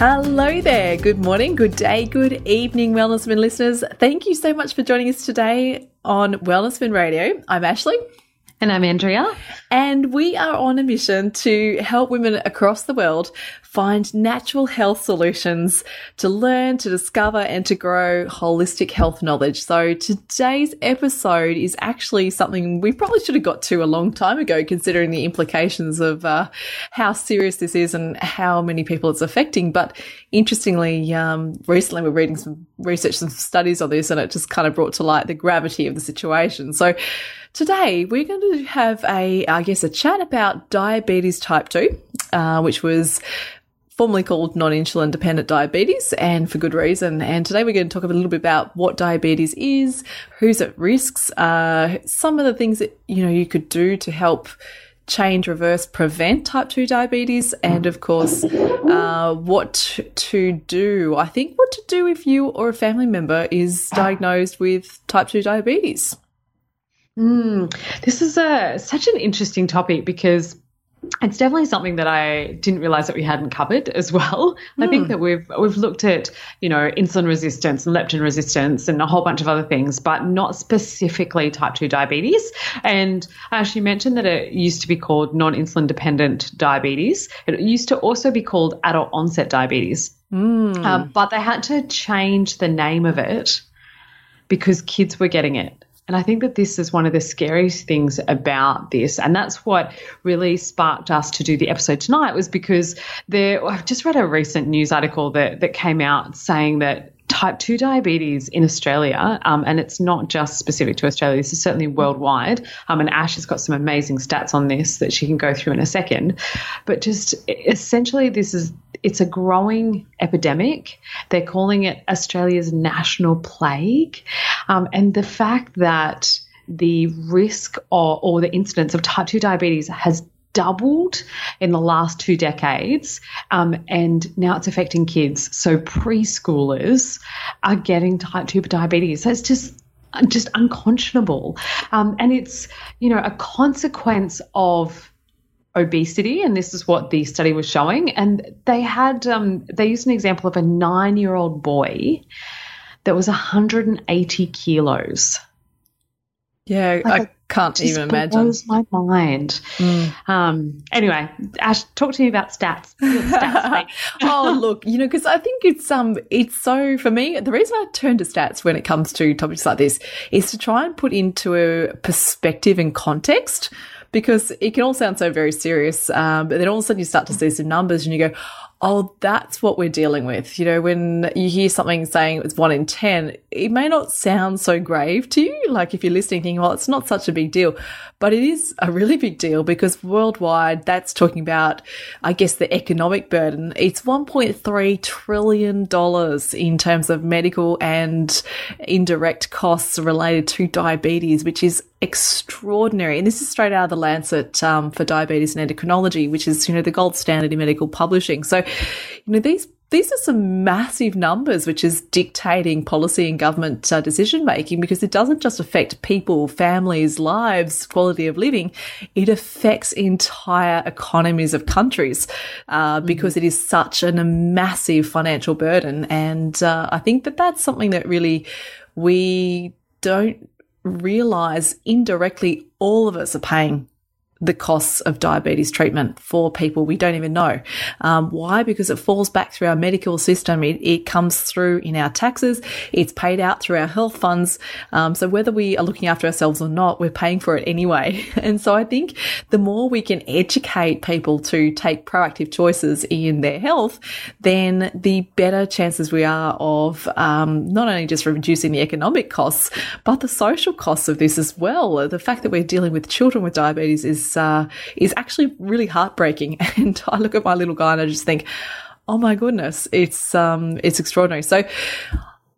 Hello there. Good morning, good day, good evening, Wellness Women listeners. Thank you so much for joining us today on Wellness Women Radio. I'm Ashley. And I'm Andrea. And we are on a mission to help women across the world find natural health solutions to learn, to discover, and to grow holistic health knowledge. So today's episode is actually something we probably should have got to a long time ago, considering the implications of uh, how serious this is and how many people it's affecting. But interestingly, um, recently we're reading some research, some studies on this, and it just kind of brought to light the gravity of the situation. So Today, we're going to have a, I guess, a chat about diabetes type 2, uh, which was formerly called non-insulin dependent diabetes and for good reason. And today we're going to talk a little bit about what diabetes is, who's at risks, uh, some of the things that, you know, you could do to help change, reverse, prevent type 2 diabetes, and of course, uh, what to do. I think what to do if you or a family member is diagnosed with type 2 diabetes. Mm, this is a such an interesting topic because it's definitely something that I didn't realize that we hadn't covered as well. Mm. I think hmm. that we've we've looked at you know insulin resistance and leptin resistance and a whole bunch of other things, but not specifically type two diabetes. And I actually mentioned that it used to be called non-insulin dependent diabetes. It used to also be called adult onset diabetes, mm. um, but they had to change the name of it because kids were getting it. And I think that this is one of the scariest things about this. And that's what really sparked us to do the episode tonight was because there, I've just read a recent news article that, that came out saying that type 2 diabetes in Australia, um, and it's not just specific to Australia, this is certainly worldwide. Um, and Ash has got some amazing stats on this that she can go through in a second. But just essentially, this is it's a growing epidemic. They're calling it Australia's national plague. Um, and the fact that the risk or, or the incidence of type 2 diabetes has doubled in the last two decades, um, and now it's affecting kids. So preschoolers are getting type 2 diabetes. So it's just just unconscionable. Um, and it's, you know, a consequence of obesity, and this is what the study was showing. And they had um, they used an example of a nine year old boy that was 180 kilos. Yeah, like I can't even imagine. Blows my mind. Mm. Um, anyway, Ash, talk to me about stats. stats oh, look, you know, because I think it's um, it's so for me. The reason I turn to stats when it comes to topics like this is to try and put into a perspective and context because it can all sound so very serious. Um, but then all of a sudden you start to see some numbers and you go, oh, that's what we're dealing with. You know, when you hear something saying it's one in 10, it may not sound so grave to you. Like if you're listening thinking, well, it's not such a big deal, but it is a really big deal because worldwide that's talking about, I guess, the economic burden. It's $1.3 trillion in terms of medical and indirect costs related to diabetes, which is extraordinary. And this is straight out of the Lancet um, for Diabetes and Endocrinology, which is, you know, the gold standard in medical publishing. So, you know, these these are some massive numbers, which is dictating policy and government uh, decision making because it doesn't just affect people, families, lives, quality of living. It affects entire economies of countries uh, mm-hmm. because it is such an, a massive financial burden. And uh, I think that that's something that really we don't realize indirectly all of us are paying the costs of diabetes treatment for people we don't even know. Um, why? Because it falls back through our medical system. It, it, comes through in our taxes. It's paid out through our health funds. Um, so whether we are looking after ourselves or not, we're paying for it anyway. And so I think the more we can educate people to take proactive choices in their health, then the better chances we are of um, not only just reducing the economic costs, but the social costs of this as well. The fact that we're dealing with children with diabetes is uh, is actually really heartbreaking. And I look at my little guy and I just think, oh my goodness, it's um, it's extraordinary. So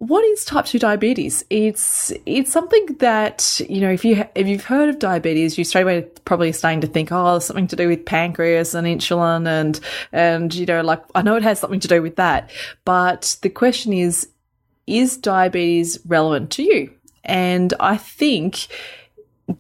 what is type 2 diabetes it's it's something that you know if you if you've heard of diabetes you straight away probably starting to think oh something to do with pancreas and insulin and and you know like i know it has something to do with that but the question is is diabetes relevant to you and i think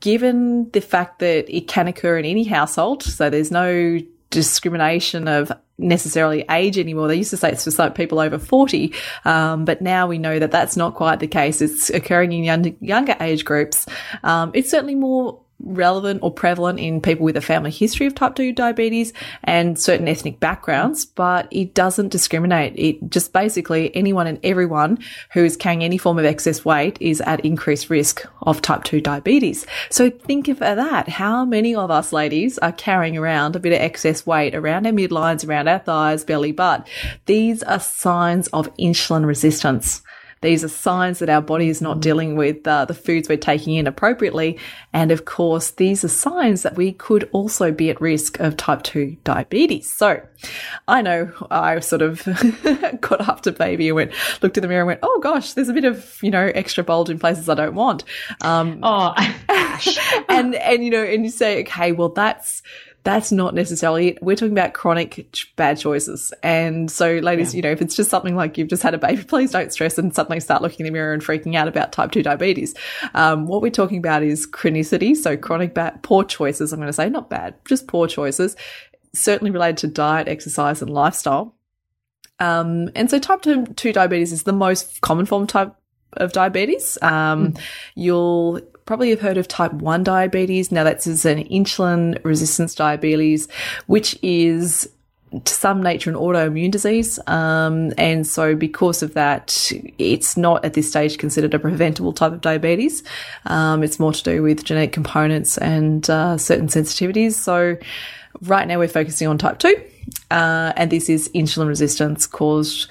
given the fact that it can occur in any household so there's no discrimination of necessarily age anymore. They used to say it's for some people over 40, um, but now we know that that's not quite the case. It's occurring in young, younger age groups. Um, it's certainly more relevant or prevalent in people with a family history of type 2 diabetes and certain ethnic backgrounds, but it doesn't discriminate. It just basically anyone and everyone who is carrying any form of excess weight is at increased risk of type 2 diabetes. So think of that. How many of us ladies are carrying around a bit of excess weight around our midlines, around our thighs, belly, butt? These are signs of insulin resistance. These are signs that our body is not dealing with uh, the foods we're taking in appropriately. And of course, these are signs that we could also be at risk of type 2 diabetes. So I know I sort of got after baby and went, looked in the mirror and went, oh gosh, there's a bit of, you know, extra bulge in places I don't want. Um, oh, and, and, you know, and you say, okay, well, that's, that's not necessarily it. We're talking about chronic bad choices. And so, ladies, yeah. you know, if it's just something like you've just had a baby, please don't stress and suddenly start looking in the mirror and freaking out about type 2 diabetes. Um, what we're talking about is chronicity. So, chronic bad, poor choices, I'm going to say, not bad, just poor choices, certainly related to diet, exercise, and lifestyle. Um, and so, type 2, 2 diabetes is the most common form of type of diabetes. Um. You'll probably have heard of type 1 diabetes. Now, that's an insulin resistance diabetes, which is to some nature an autoimmune disease. Um, and so because of that, it's not at this stage considered a preventable type of diabetes. Um, it's more to do with genetic components and uh, certain sensitivities. So right now we're focusing on type 2. Uh, and this is insulin resistance caused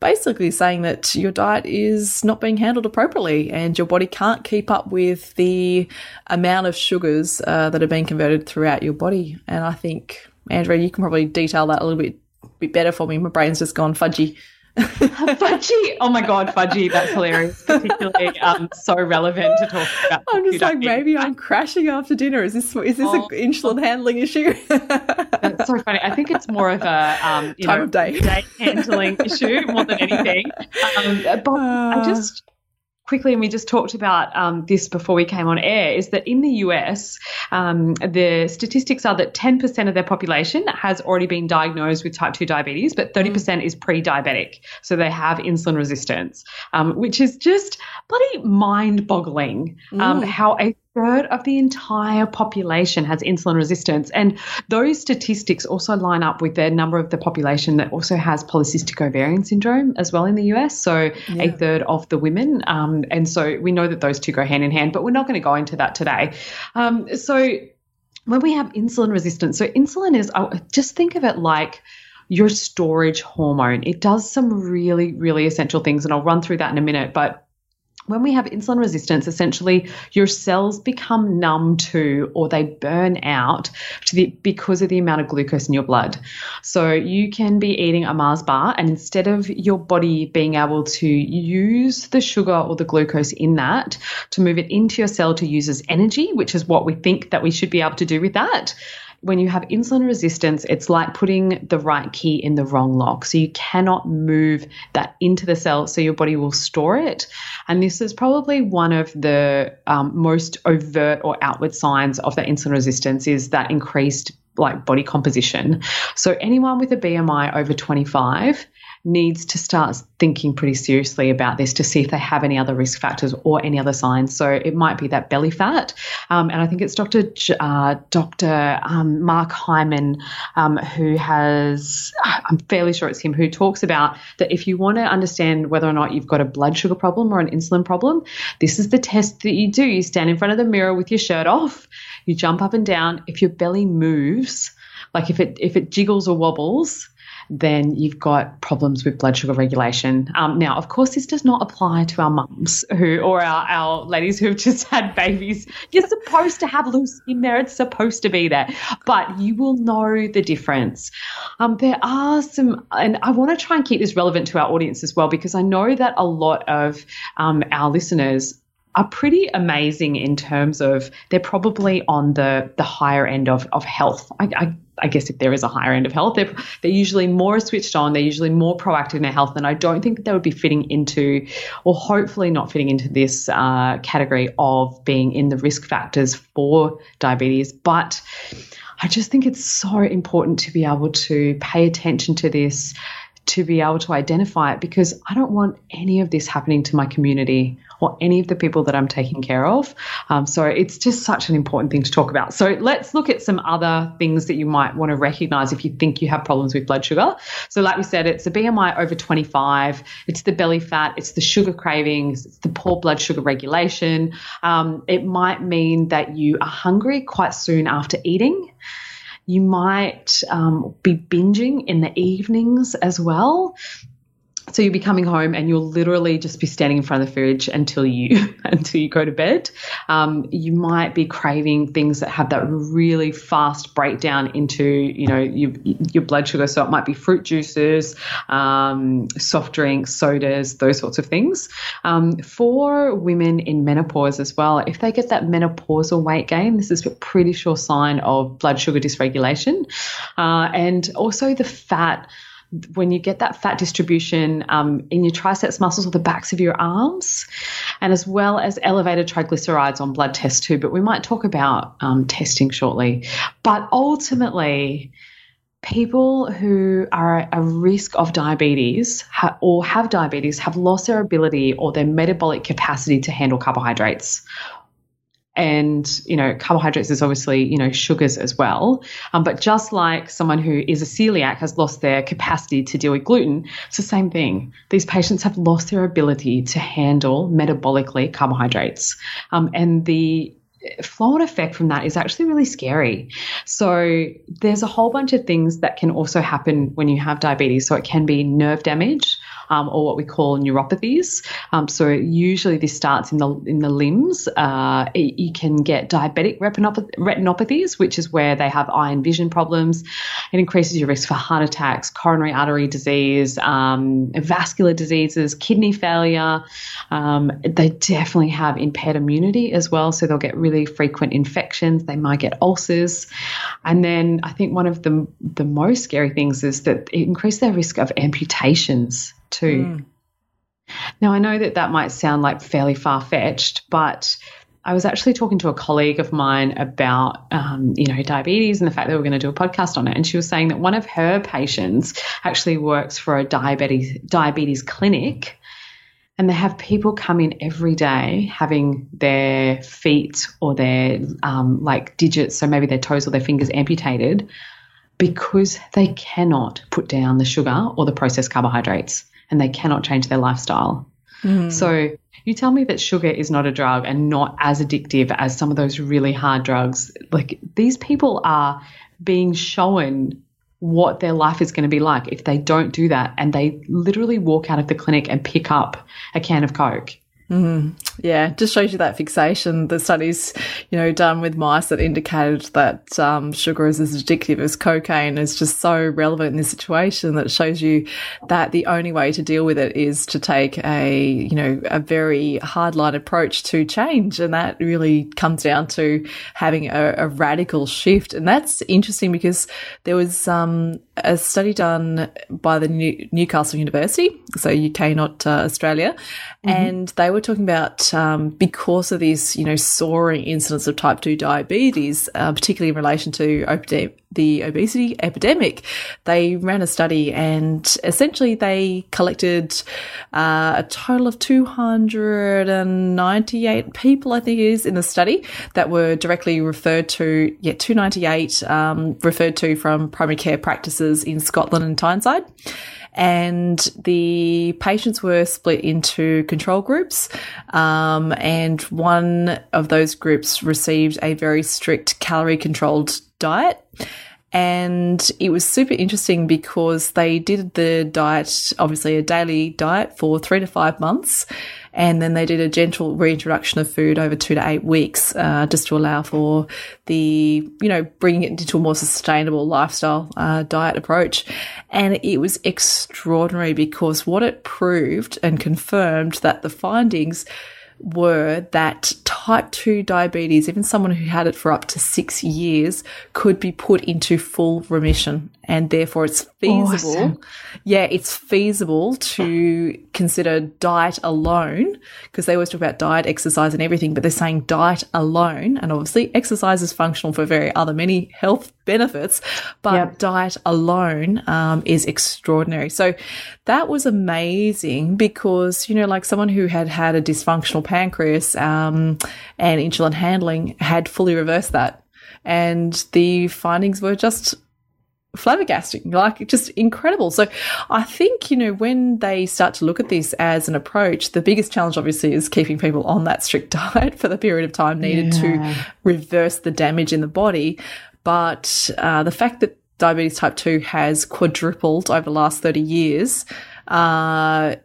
basically saying that your diet is not being handled appropriately and your body can't keep up with the amount of sugars uh, that are being converted throughout your body. And I think, Andrea, you can probably detail that a little bit, bit better for me. My brain's just gone fudgy. fudgy. Oh my god, fudgy. That's hilarious. Particularly um, so relevant to talk about. I'm just like, maybe I'm crashing after dinner. Is this is this oh. an insulin handling issue? That's so funny. I think it's more of a um, time know, of day day handling issue more than anything. Um, but uh, I just quickly, and we just talked about um, this before we came on air, is that in the US, um, the statistics are that 10% of their population has already been diagnosed with type 2 diabetes, but 30% mm. is pre diabetic. So they have insulin resistance, um, which is just bloody mind boggling um, mm. how a third of the entire population has insulin resistance. And those statistics also line up with the number of the population that also has polycystic ovarian syndrome as well in the US. So yeah. a third of the women. Um, and so we know that those two go hand in hand, but we're not going to go into that today. Um, so when we have insulin resistance, so insulin is, just think of it like, your storage hormone. It does some really, really essential things, and I'll run through that in a minute. But when we have insulin resistance, essentially your cells become numb to or they burn out to the, because of the amount of glucose in your blood. So you can be eating a Mars bar, and instead of your body being able to use the sugar or the glucose in that to move it into your cell to use as energy, which is what we think that we should be able to do with that, when you have insulin resistance, it's like putting the right key in the wrong lock. So you cannot move that into the cell, so your body will store it. And this is probably one of the um, most overt or outward signs of that insulin resistance is that increased like body composition. So anyone with a BMI over 25 needs to start thinking pretty seriously about this to see if they have any other risk factors or any other signs. So it might be that belly fat, um, and I think it's Dr. Uh, Dr. Um, Mark Hyman um, who has, I'm fairly sure it's him who talks about that if you want to understand whether or not you've got a blood sugar problem or an insulin problem, this is the test that you do. You stand in front of the mirror with your shirt off, you jump up and down. If your belly moves, like if it if it jiggles or wobbles, then you've got problems with blood sugar regulation. Um, now, of course, this does not apply to our mums who or our, our ladies who've just had babies. You're supposed to have loose skin there; it's supposed to be there, but you will know the difference. Um, there are some, and I want to try and keep this relevant to our audience as well because I know that a lot of um, our listeners are pretty amazing in terms of they're probably on the the higher end of of health. I, I, I guess if there is a higher end of health, they're they're usually more switched on. They're usually more proactive in their health, and I don't think they would be fitting into, or hopefully not fitting into this uh, category of being in the risk factors for diabetes. But I just think it's so important to be able to pay attention to this to be able to identify it because I don't want any of this happening to my community or any of the people that I'm taking care of. Um, so it's just such an important thing to talk about. So let's look at some other things that you might want to recognize if you think you have problems with blood sugar. So, like we said, it's a BMI over 25, it's the belly fat, it's the sugar cravings, it's the poor blood sugar regulation. Um, it might mean that you are hungry quite soon after eating. You might um, be binging in the evenings as well. So you'll be coming home and you'll literally just be standing in front of the fridge until you until you go to bed. Um, you might be craving things that have that really fast breakdown into you know your, your blood sugar. So it might be fruit juices, um, soft drinks, sodas, those sorts of things. Um, for women in menopause as well, if they get that menopausal weight gain, this is a pretty sure sign of blood sugar dysregulation, uh, and also the fat when you get that fat distribution um, in your triceps muscles or the backs of your arms, and as well as elevated triglycerides on blood tests too. But we might talk about um, testing shortly. But ultimately, people who are at risk of diabetes ha- or have diabetes have lost their ability or their metabolic capacity to handle carbohydrates and you know carbohydrates is obviously you know sugars as well um, but just like someone who is a celiac has lost their capacity to deal with gluten it's the same thing these patients have lost their ability to handle metabolically carbohydrates um, and the flow on effect from that is actually really scary. So there's a whole bunch of things that can also happen when you have diabetes. So it can be nerve damage um, or what we call neuropathies. Um, so usually this starts in the in the limbs. Uh, you can get diabetic retinopathies, which is where they have eye and vision problems. It increases your risk for heart attacks, coronary artery disease, um, vascular diseases, kidney failure. Um, they definitely have impaired immunity as well, so they'll get really frequent infections. They might get ulcers, and then I think one of the the most scary things is that it increases their risk of amputations too. Mm. Now, I know that that might sound like fairly far fetched, but I was actually talking to a colleague of mine about, um, you know, diabetes and the fact that we are going to do a podcast on it. And she was saying that one of her patients actually works for a diabetes diabetes clinic, and they have people come in every day having their feet or their um, like digits, so maybe their toes or their fingers amputated, because they cannot put down the sugar or the processed carbohydrates and they cannot change their lifestyle. Mm. So you tell me that sugar is not a drug and not as addictive as some of those really hard drugs. Like these people are being shown what their life is going to be like if they don't do that and they literally walk out of the clinic and pick up a can of Coke. Mm, yeah, just shows you that fixation. The studies, you know, done with mice that indicated that um, sugar is as addictive as cocaine is just so relevant in this situation that shows you that the only way to deal with it is to take a, you know, a very hardline approach to change. And that really comes down to having a, a radical shift. And that's interesting because there was um, a study done by the New- Newcastle University, so UK, not uh, Australia, mm-hmm. and they were talking about um, because of these, you know, soaring incidence of type two diabetes, uh, particularly in relation to the obesity epidemic, they ran a study and essentially they collected uh, a total of 298 people, I think it is, in the study that were directly referred to, yeah, 298 um, referred to from primary care practices in Scotland and Tyneside and the patients were split into control groups. Um, and one of those groups received a very strict calorie controlled diet And it was super interesting because they did the diet, obviously a daily diet for three to five months. And then they did a gentle reintroduction of food over two to eight weeks, uh, just to allow for the, you know, bringing it into a more sustainable lifestyle uh, diet approach. And it was extraordinary because what it proved and confirmed that the findings were that type 2 diabetes, even someone who had it for up to six years, could be put into full remission. And therefore, it's feasible. Awesome. Yeah, it's feasible to consider diet alone because they always talk about diet, exercise, and everything, but they're saying diet alone. And obviously, exercise is functional for very other many health benefits, but yep. diet alone um, is extraordinary. So that was amazing because, you know, like someone who had had a dysfunctional pancreas um, and insulin handling had fully reversed that. And the findings were just flabbergasting, like just incredible. So I think, you know, when they start to look at this as an approach, the biggest challenge obviously is keeping people on that strict diet for the period of time needed yeah. to reverse the damage in the body. But uh, the fact that diabetes type 2 has quadrupled over the last 30 years uh,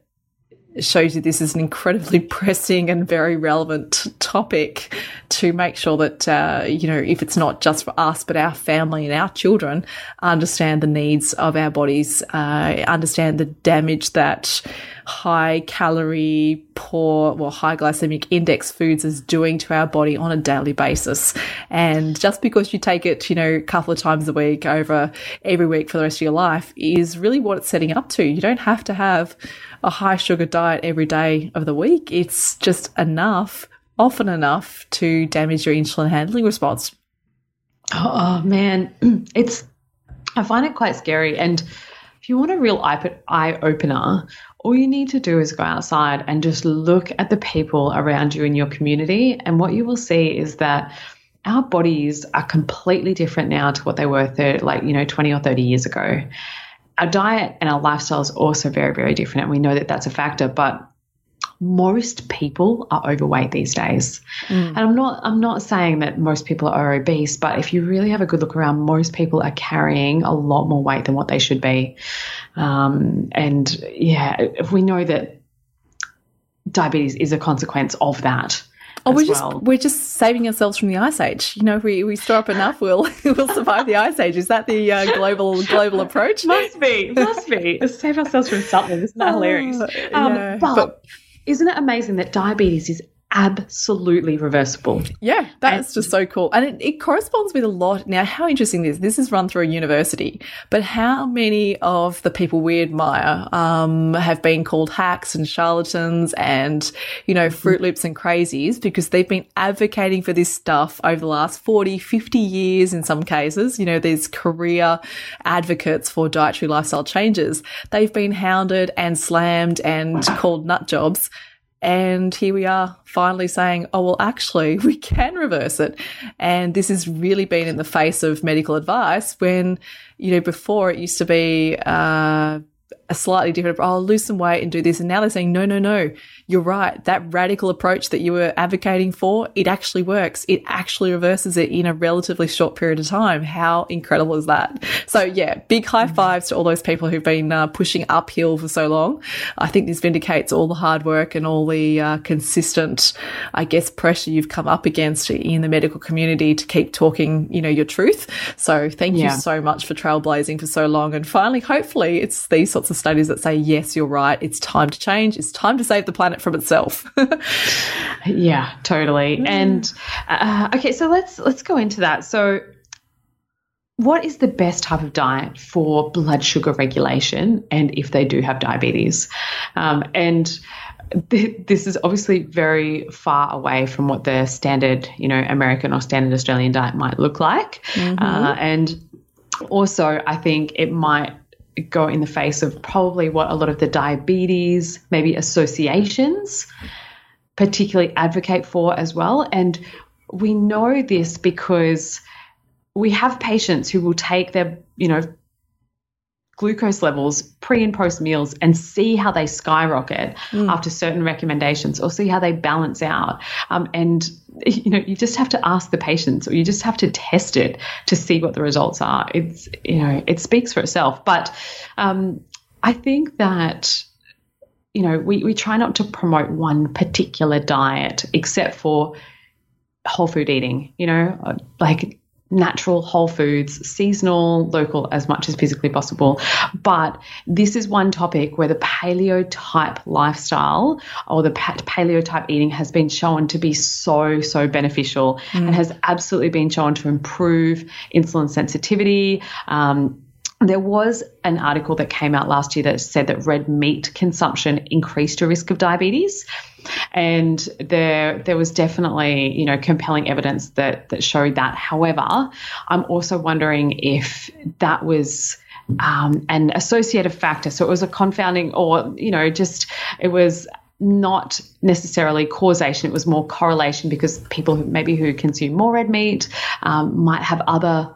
shows you this is an incredibly pressing and very relevant topic to make sure that, uh, you know, if it's not just for us, but our family and our children understand the needs of our bodies, uh, understand the damage that high calorie, poor, well, high glycemic index foods is doing to our body on a daily basis. And just because you take it, you know, a couple of times a week over every week for the rest of your life is really what it's setting up to. You don't have to have a high sugar diet every day of the week. It's just enough, often enough to damage your insulin handling response. Oh, oh man, it's, I find it quite scary. And if you want a real eye opener, all you need to do is go outside and just look at the people around you in your community. And what you will see is that our bodies are completely different now to what they were 30, like, you know, 20 or 30 years ago our diet and our lifestyle is also very, very different. And we know that that's a factor, but most people are overweight these days. Mm. And I'm not I'm not saying that most people are obese, but if you really have a good look around, most people are carrying a lot more weight than what they should be. Um, and yeah, if we know that diabetes is a consequence of that. Oh, we're just well. we're just saving ourselves from the ice age. You know, if we, we store up enough, we'll we'll survive the ice age. Is that the uh, global global approach? Must be, must be. Save ourselves from something. Isn't that hilarious? Uh, um, yeah. but, but isn't it amazing that diabetes is absolutely reversible. Yeah, that's just so cool. And it, it, corresponds with a lot. Now, how interesting is this? is run through a university, but how many of the people we admire um, have been called hacks and charlatans and, you know, Fruit Loops and crazies because they've been advocating for this stuff over the last 40, 50 years in some cases. You know, there's career advocates for dietary lifestyle changes. They've been hounded and slammed and called nut jobs and here we are finally saying, oh, well, actually, we can reverse it. And this has really been in the face of medical advice when, you know, before it used to be, uh, a slightly different, oh, I'll lose some weight and do this. And now they're saying, no, no, no, you're right. That radical approach that you were advocating for, it actually works. It actually reverses it in a relatively short period of time. How incredible is that? So yeah, big high fives to all those people who've been uh, pushing uphill for so long. I think this vindicates all the hard work and all the uh, consistent, I guess, pressure you've come up against in the medical community to keep talking, you know, your truth. So thank yeah. you so much for trailblazing for so long. And finally, hopefully it's these sorts of studies that say, yes, you're right. It's time to change. It's time to save the planet planet from itself. yeah, totally. Mm. And uh, okay, so let's let's go into that. So what is the best type of diet for blood sugar regulation and if they do have diabetes? Um, and th- this is obviously very far away from what the standard, you know, American or standard Australian diet might look like. Mm-hmm. Uh, and also, I think it might go in the face of probably what a lot of the diabetes, maybe associations, particularly advocate for as well. And we know this because we have patients who will take their, you know, glucose levels pre and post meals and see how they skyrocket mm. after certain recommendations or see how they balance out. Um, and, you know, you just have to ask the patients or you just have to test it to see what the results are. It's, you know, it speaks for itself. But um, I think that you know, we, we try not to promote one particular diet except for whole food eating, you know, like natural whole foods, seasonal, local, as much as physically possible. But this is one topic where the paleo type lifestyle or the paleo type eating has been shown to be so, so beneficial mm. and has absolutely been shown to improve insulin sensitivity. Um, there was an article that came out last year that said that red meat consumption increased your risk of diabetes. And there there was definitely, you know, compelling evidence that that showed that. However, I'm also wondering if that was um, an associative factor. So it was a confounding or, you know, just it was not necessarily causation, it was more correlation because people who maybe who consume more red meat um, might have other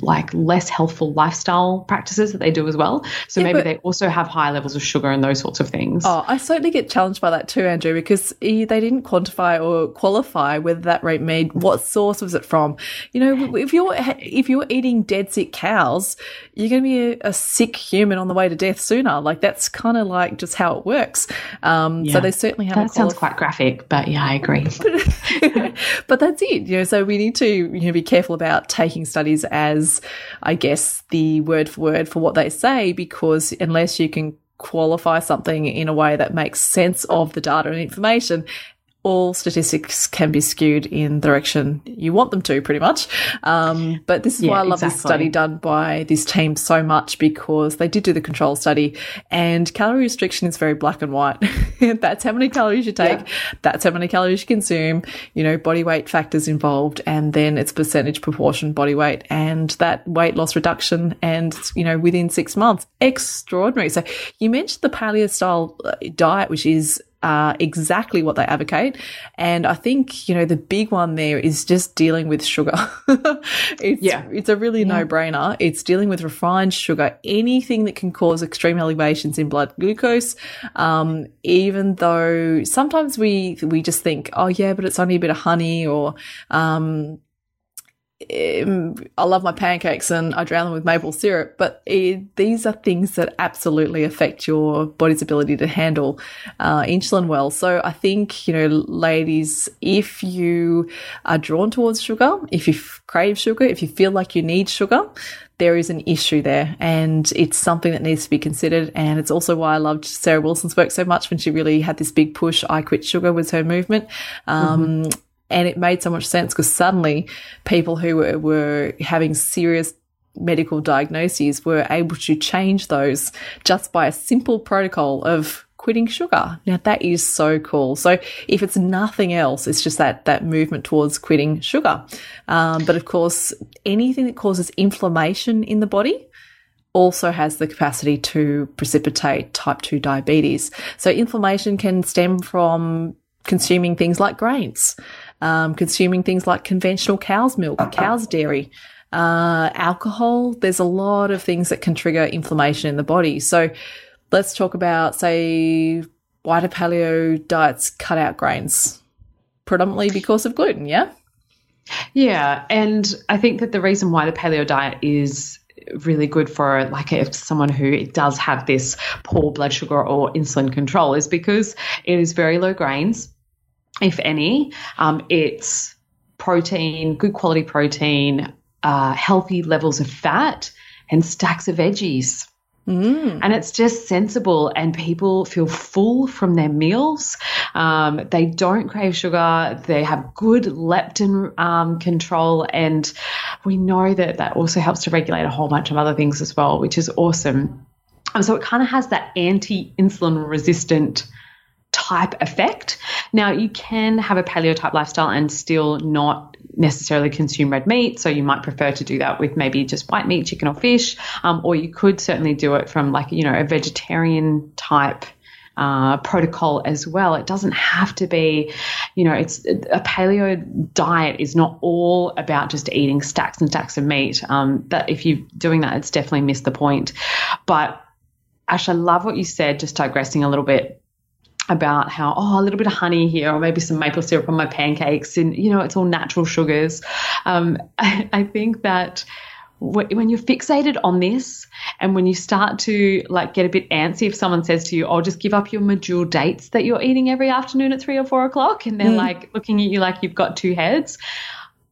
like less healthful lifestyle practices that they do as well. So yeah, maybe they also have high levels of sugar and those sorts of things. Oh, I certainly get challenged by that too, Andrea, because they didn't quantify or qualify whether that rate made what source was it from? You know, if you're if you're eating dead sick cows, you're going to be a, a sick human on the way to death sooner. Like that's kind of like just how it works. Um, yeah. So they certainly have. That sounds quite graphic, but yeah, I agree. but that's it. You know, so we need to you know be careful about taking studies as, I guess, the word for word for what they say, because unless you can qualify something in a way that makes sense of the data and information, all statistics can be skewed in the direction you want them to, pretty much. Um, but this is yeah, why I love exactly. this study done by this team so much because they did do the control study and calorie restriction is very black and white. that's how many calories you take. Yeah. That's how many calories you consume, you know, body weight factors involved, and then it's percentage proportion body weight and that weight loss reduction and, you know, within six months. Extraordinary. So you mentioned the paleo style uh, diet, which is uh, exactly what they advocate. And I think, you know, the big one there is just dealing with sugar. it's, yeah. it's a really yeah. no brainer. It's dealing with refined sugar, anything that can cause extreme elevations in blood glucose. Um, even though sometimes we, we just think, oh yeah, but it's only a bit of honey or, um, um, I love my pancakes and I drown them with maple syrup, but it, these are things that absolutely affect your body's ability to handle uh, insulin well. So I think, you know, ladies, if you are drawn towards sugar, if you crave sugar, if you feel like you need sugar, there is an issue there and it's something that needs to be considered. And it's also why I loved Sarah Wilson's work so much when she really had this big push. I quit sugar was her movement. Um, mm-hmm and it made so much sense because suddenly people who were, were having serious medical diagnoses were able to change those just by a simple protocol of quitting sugar. Now that is so cool. So if it's nothing else, it's just that that movement towards quitting sugar. Um, but of course, anything that causes inflammation in the body also has the capacity to precipitate type 2 diabetes. So inflammation can stem from consuming things like grains um, consuming things like conventional cow's milk, cow's dairy, uh, alcohol. There's a lot of things that can trigger inflammation in the body. So let's talk about, say, why do paleo diets cut out grains? Predominantly because of gluten, yeah? Yeah. And I think that the reason why the paleo diet is really good for like if someone who does have this poor blood sugar or insulin control is because it is very low grains if any. Um, it's protein, good quality protein, uh, healthy levels of fat, and stacks of veggies. Mm. And it's just sensible, and people feel full from their meals. Um, they don't crave sugar. They have good leptin um, control, and we know that that also helps to regulate a whole bunch of other things as well, which is awesome. Um, so it kind of has that anti-insulin resistant type effect. Now, you can have a paleo type lifestyle and still not necessarily consume red meat. So you might prefer to do that with maybe just white meat, chicken or fish. Um, or you could certainly do it from like, you know, a vegetarian type uh, protocol as well. It doesn't have to be, you know, it's a paleo diet is not all about just eating stacks and stacks of meat. Um, that if you're doing that, it's definitely missed the point. But Ash, I love what you said, just digressing a little bit about how oh a little bit of honey here or maybe some maple syrup on my pancakes and you know it's all natural sugars. Um, I, I, think that when you're fixated on this and when you start to like get a bit antsy if someone says to you oh just give up your medjool dates that you're eating every afternoon at three or four o'clock and they're mm. like looking at you like you've got two heads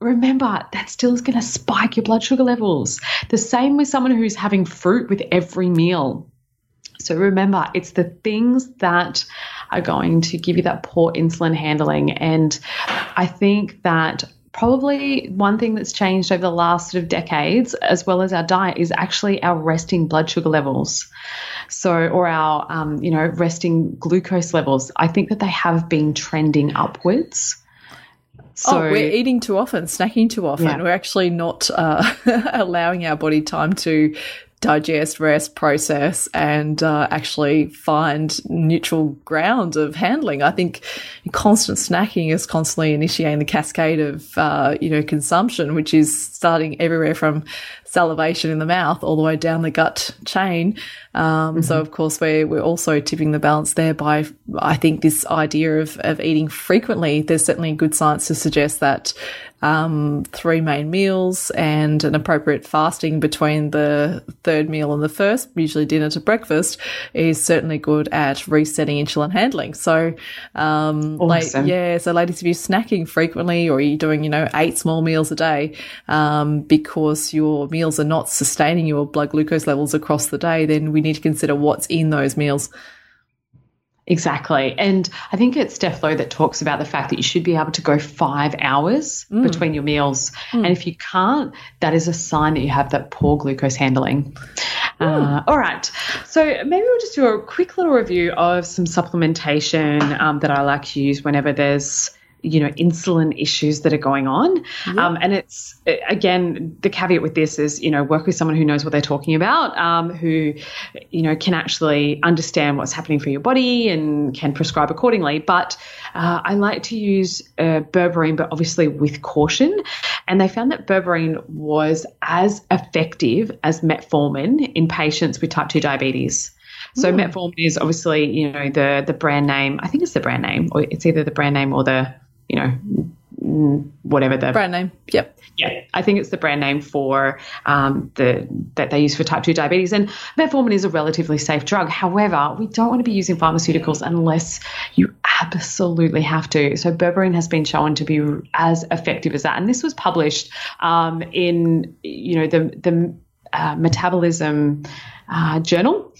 remember that still is going to spike your blood sugar levels. The same with someone who's having fruit with every meal. So remember, it's the things that are going to give you that poor insulin handling. And I think that probably one thing that's changed over the last sort of decades, as well as our diet, is actually our resting blood sugar levels. So, or our, um, you know, resting glucose levels. I think that they have been trending upwards. So, oh, we're eating too often, snacking too often. Yeah. We're actually not uh, allowing our body time to digest, rest, process, and uh, actually find neutral ground of handling. I think constant snacking is constantly initiating the cascade of uh, you know consumption, which is starting everywhere from salivation in the mouth all the way down the gut chain. Um, mm-hmm. So of course we're we're also tipping the balance there by I think this idea of of eating frequently. There's certainly good science to suggest that um, three main meals and an appropriate fasting between the third meal and the first, usually dinner to breakfast, is certainly good at resetting insulin handling. So, um, awesome. like, yeah, so ladies, if you're snacking frequently or you're doing, you know, eight small meals a day, um, because your meals are not sustaining your blood glucose levels across the day, then we need to consider what's in those meals. Exactly. And I think it's Steph Lowe that talks about the fact that you should be able to go five hours mm. between your meals. Mm. And if you can't, that is a sign that you have that poor glucose handling. Uh, all right. So maybe we'll just do a quick little review of some supplementation um, that I like to use whenever there's you know insulin issues that are going on yeah. um, and it's again the caveat with this is you know work with someone who knows what they're talking about um, who you know can actually understand what's happening for your body and can prescribe accordingly but uh, i like to use uh, berberine but obviously with caution and they found that berberine was as effective as metformin in patients with type 2 diabetes so mm. metformin is obviously, you know, the the brand name. I think it's the brand name, or it's either the brand name or the you know, whatever the brand name. Yep. Yeah, I think it's the brand name for um, the that they use for type two diabetes. And metformin is a relatively safe drug. However, we don't want to be using pharmaceuticals unless you absolutely have to. So berberine has been shown to be as effective as that. And this was published um, in you know the the uh, metabolism uh, journal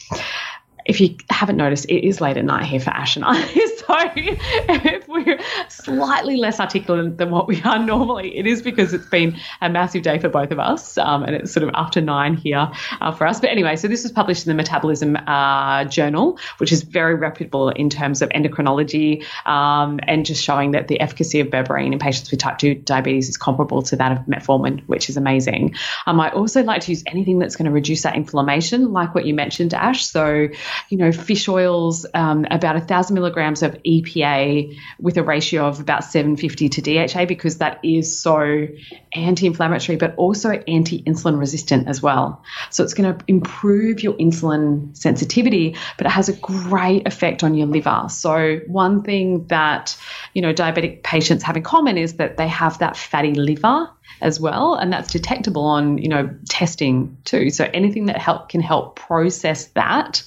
if you haven't noticed, it is late at night here for Ash and I. so if we're slightly less articulate than what we are normally, it is because it's been a massive day for both of us. Um, and it's sort of after nine here uh, for us. But anyway, so this was published in the Metabolism uh, Journal, which is very reputable in terms of endocrinology um, and just showing that the efficacy of berberine in patients with type 2 diabetes is comparable to that of metformin, which is amazing. Um, I also like to use anything that's going to reduce that inflammation, like what you mentioned, Ash. So you know, fish oils, um, about a thousand milligrams of EPA with a ratio of about 750 to DHA because that is so anti-inflammatory, but also anti-insulin resistant as well. So it's going to improve your insulin sensitivity, but it has a great effect on your liver. So one thing that, you know, diabetic patients have in common is that they have that fatty liver as well and that's detectable on you know testing too. So anything that help can help process that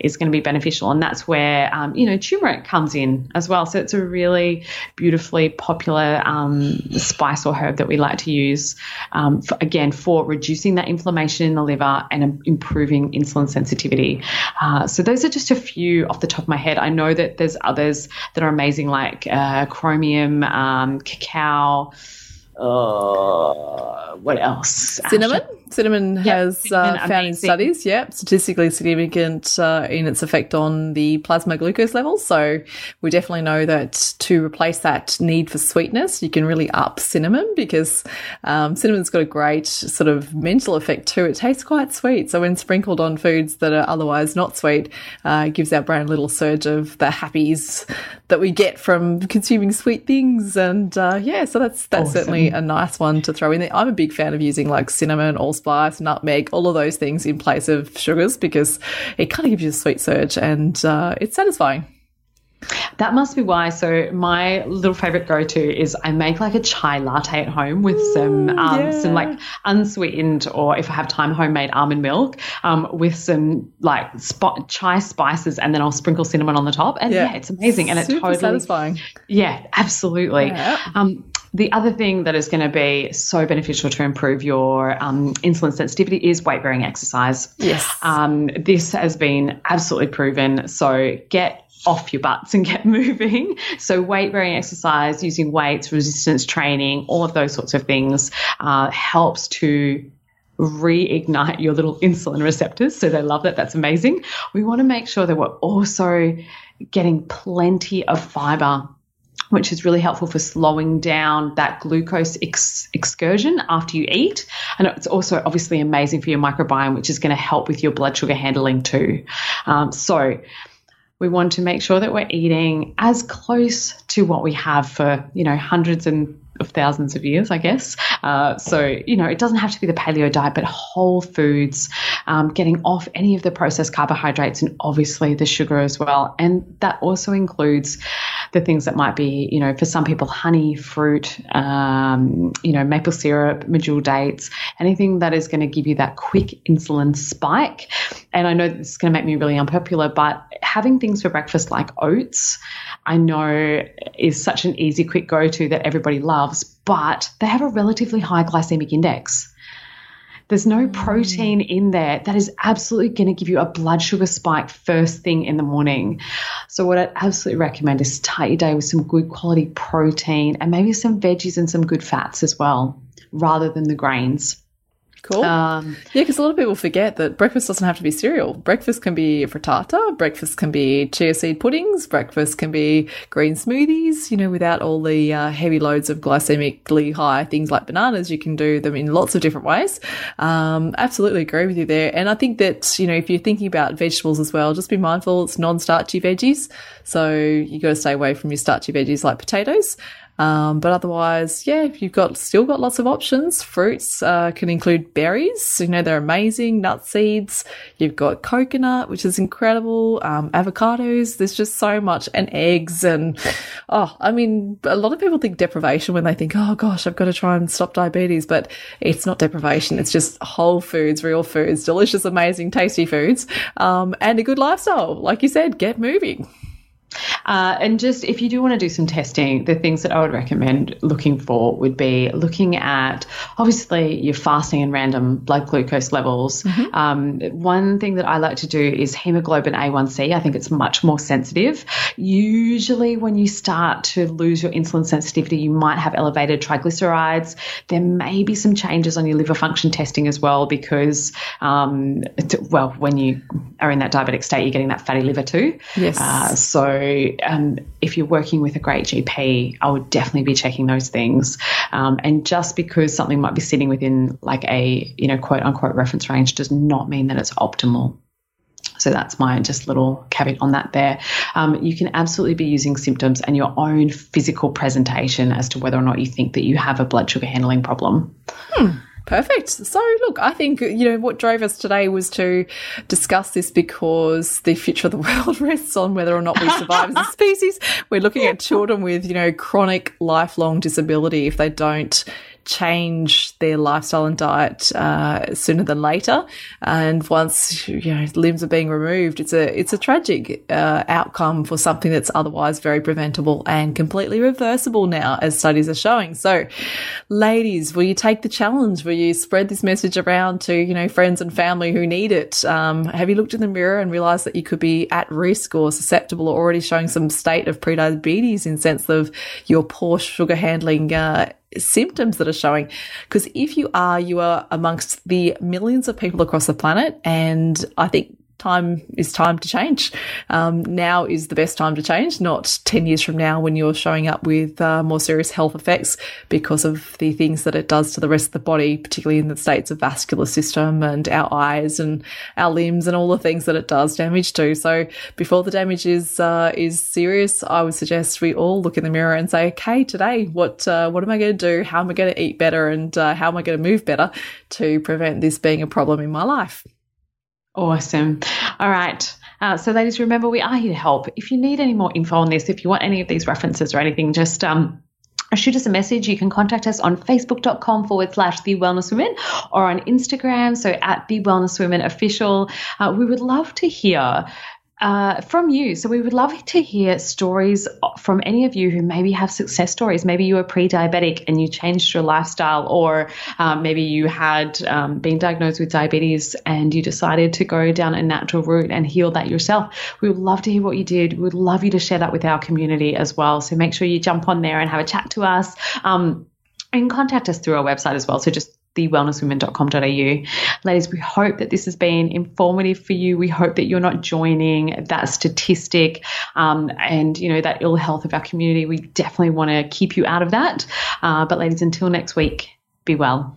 is going to be beneficial and that's where um, you know turmeric comes in as well. So it's a really beautifully popular um, spice or herb that we like to use um, for, again for reducing that inflammation in the liver and improving insulin sensitivity. Uh, so those are just a few off the top of my head. I know that there's others that are amazing like uh, chromium um, cacao uh, what else? Cinnamon, Cinnamon has cinnamon, uh, found in studies, yeah, statistically significant uh, in its effect on the plasma glucose levels. So we definitely know that to replace that need for sweetness, you can really up cinnamon because um, cinnamon's got a great sort of mental effect too. It tastes quite sweet. So when sprinkled on foods that are otherwise not sweet, uh, it gives our brain a little surge of the happies that we get from consuming sweet things. And uh, yeah, so that's that's Awesome. certainly a nice one to throw in there. I'm a big fan of using like cinnamon, allspice, nutmeg, all of those things in place of sugars because it kind of gives you a sweet surge and uh, it's satisfying. That must be why. So my little favorite go-to is I make like a chai latte at home with some um, yeah. some like unsweetened or if I have time homemade almond milk um, with some like sp- chai spices and then I'll sprinkle cinnamon on the top and yeah, it's amazing and it Super totally satisfying. yeah absolutely. Yeah. Um, the other thing that is going to be so beneficial to improve your um, insulin sensitivity is weight bearing exercise. Yes. Um, this has been absolutely proven. So get off your butts and get moving. So weight bearing exercise, using weights, resistance training, all of those sorts of things uh, helps to reignite your little insulin receptors. So they love that. That's amazing. We want to make sure that we're also getting plenty of fiber which is really helpful for slowing down that glucose ex- excursion after you eat. And it's also obviously amazing for your microbiome, which is going to help with your blood sugar handling too. Um, so, we want to make sure that we're eating as close to what we have for, you know, hundreds and of thousands of years, I guess. Uh, so, you know, it doesn't have to be the paleo diet, but whole foods, um, getting off any of the processed carbohydrates and obviously the sugar as well. And that also includes the things that might be, you know, for some people, honey, fruit, um, you know, maple syrup, medjool dates, anything that is going to give you that quick insulin spike. And I know this is going to make me really unpopular, but having things for breakfast like oats, I know is such an easy, quick go to that everybody loves, but they have a relatively high glycemic index. There's no protein mm. in there that is absolutely going to give you a blood sugar spike first thing in the morning. So, what I'd absolutely recommend is start your day with some good quality protein and maybe some veggies and some good fats as well, rather than the grains. Cool. Um, Yeah, because a lot of people forget that breakfast doesn't have to be cereal. Breakfast can be a frittata, breakfast can be chia seed puddings, breakfast can be green smoothies, you know, without all the uh, heavy loads of glycemically high things like bananas. You can do them in lots of different ways. Um, absolutely agree with you there. And I think that, you know, if you're thinking about vegetables as well, just be mindful it's non starchy veggies. So you got to stay away from your starchy veggies like potatoes. Um, but otherwise, yeah, you've got still got lots of options. Fruits uh, can include berries. You know they're amazing. Nut seeds. You've got coconut, which is incredible. Um, avocados. There's just so much, and eggs. And oh, I mean, a lot of people think deprivation when they think, oh gosh, I've got to try and stop diabetes. But it's not deprivation. It's just whole foods, real foods, delicious, amazing, tasty foods, um, and a good lifestyle. Like you said, get moving. Uh, and just if you do want to do some testing, the things that I would recommend looking for would be looking at obviously your fasting and random blood glucose levels. Um, one thing that I like to do is hemoglobin A1C. I think it's much more sensitive. Usually, when you start to lose your insulin sensitivity, you might have elevated triglycerides. There may be some changes on your liver function testing as well, because, um, well, when you are in that diabetic state, you're getting that fatty liver too. Yes. Uh, so, um, if you're working with a great GP, I would definitely be checking those things. Um, and just because something might be sitting within like a you know quote unquote reference range does not mean that it's optimal. So that's my just little caveat on that there. Um, you can absolutely be using symptoms and your own physical presentation as to whether or not you think that you have a blood sugar handling problem. Perfect. So, look, I think, you know, what drove us today was to discuss this because the future of the world rests on whether or not we survive as a species. We're looking at children with, you know, chronic lifelong disability if they don't change their lifestyle and diet uh, sooner than later. And once you know limbs are being removed, it's a it's a tragic uh, outcome for something that's otherwise very preventable and completely reversible now, as studies are showing. So, ladies, will you take the challenge? Will you spread this message around to you know friends and family who need it? Um, have you looked in the mirror and realised that you could be at risk or susceptible or already showing some state of prediabetes in sense of your poor sugar handling? Uh, symptoms that are showing. Because if you are, you are amongst the millions of people across the planet. And I think time is time to change. Um, now is the best time to change, not 10 years from now when you're showing up with uh, more serious health effects because of the things that it does to the rest of the body, particularly in the states of vascular system and our eyes and our limbs and all the things that it does damage to. So before the damage is, uh, is serious, I would suggest we all look in the mirror and say, okay, today, what, uh, what am I going to do? How am I going to eat better? And uh, how am I going to move better to prevent this being a problem in my life? Awesome. All right. Uh, so, ladies, remember we are here to help. If you need any more info on this, if you want any of these references or anything, just um, shoot us a message. You can contact us on facebook.com forward slash the wellness women or on Instagram, so at the wellness women official. Uh, we would love to hear uh, from you. So we would love to hear stories from any of you who maybe have success stories. Maybe you were pre-diabetic and you changed your lifestyle, or um, maybe you had um, been diagnosed with diabetes and you decided to go down a natural route and heal that yourself. We would love to hear what you did. We would love you to share that with our community as well. So make sure you jump on there and have a chat to us. Um, and contact us through our website as well. So just thewellnesswomen.com.au. Ladies, we hope that this has been informative for you. We hope that you're not joining that statistic um, and, you know, that ill health of our community. We definitely want to keep you out of that. Uh, but ladies, until next week, be well.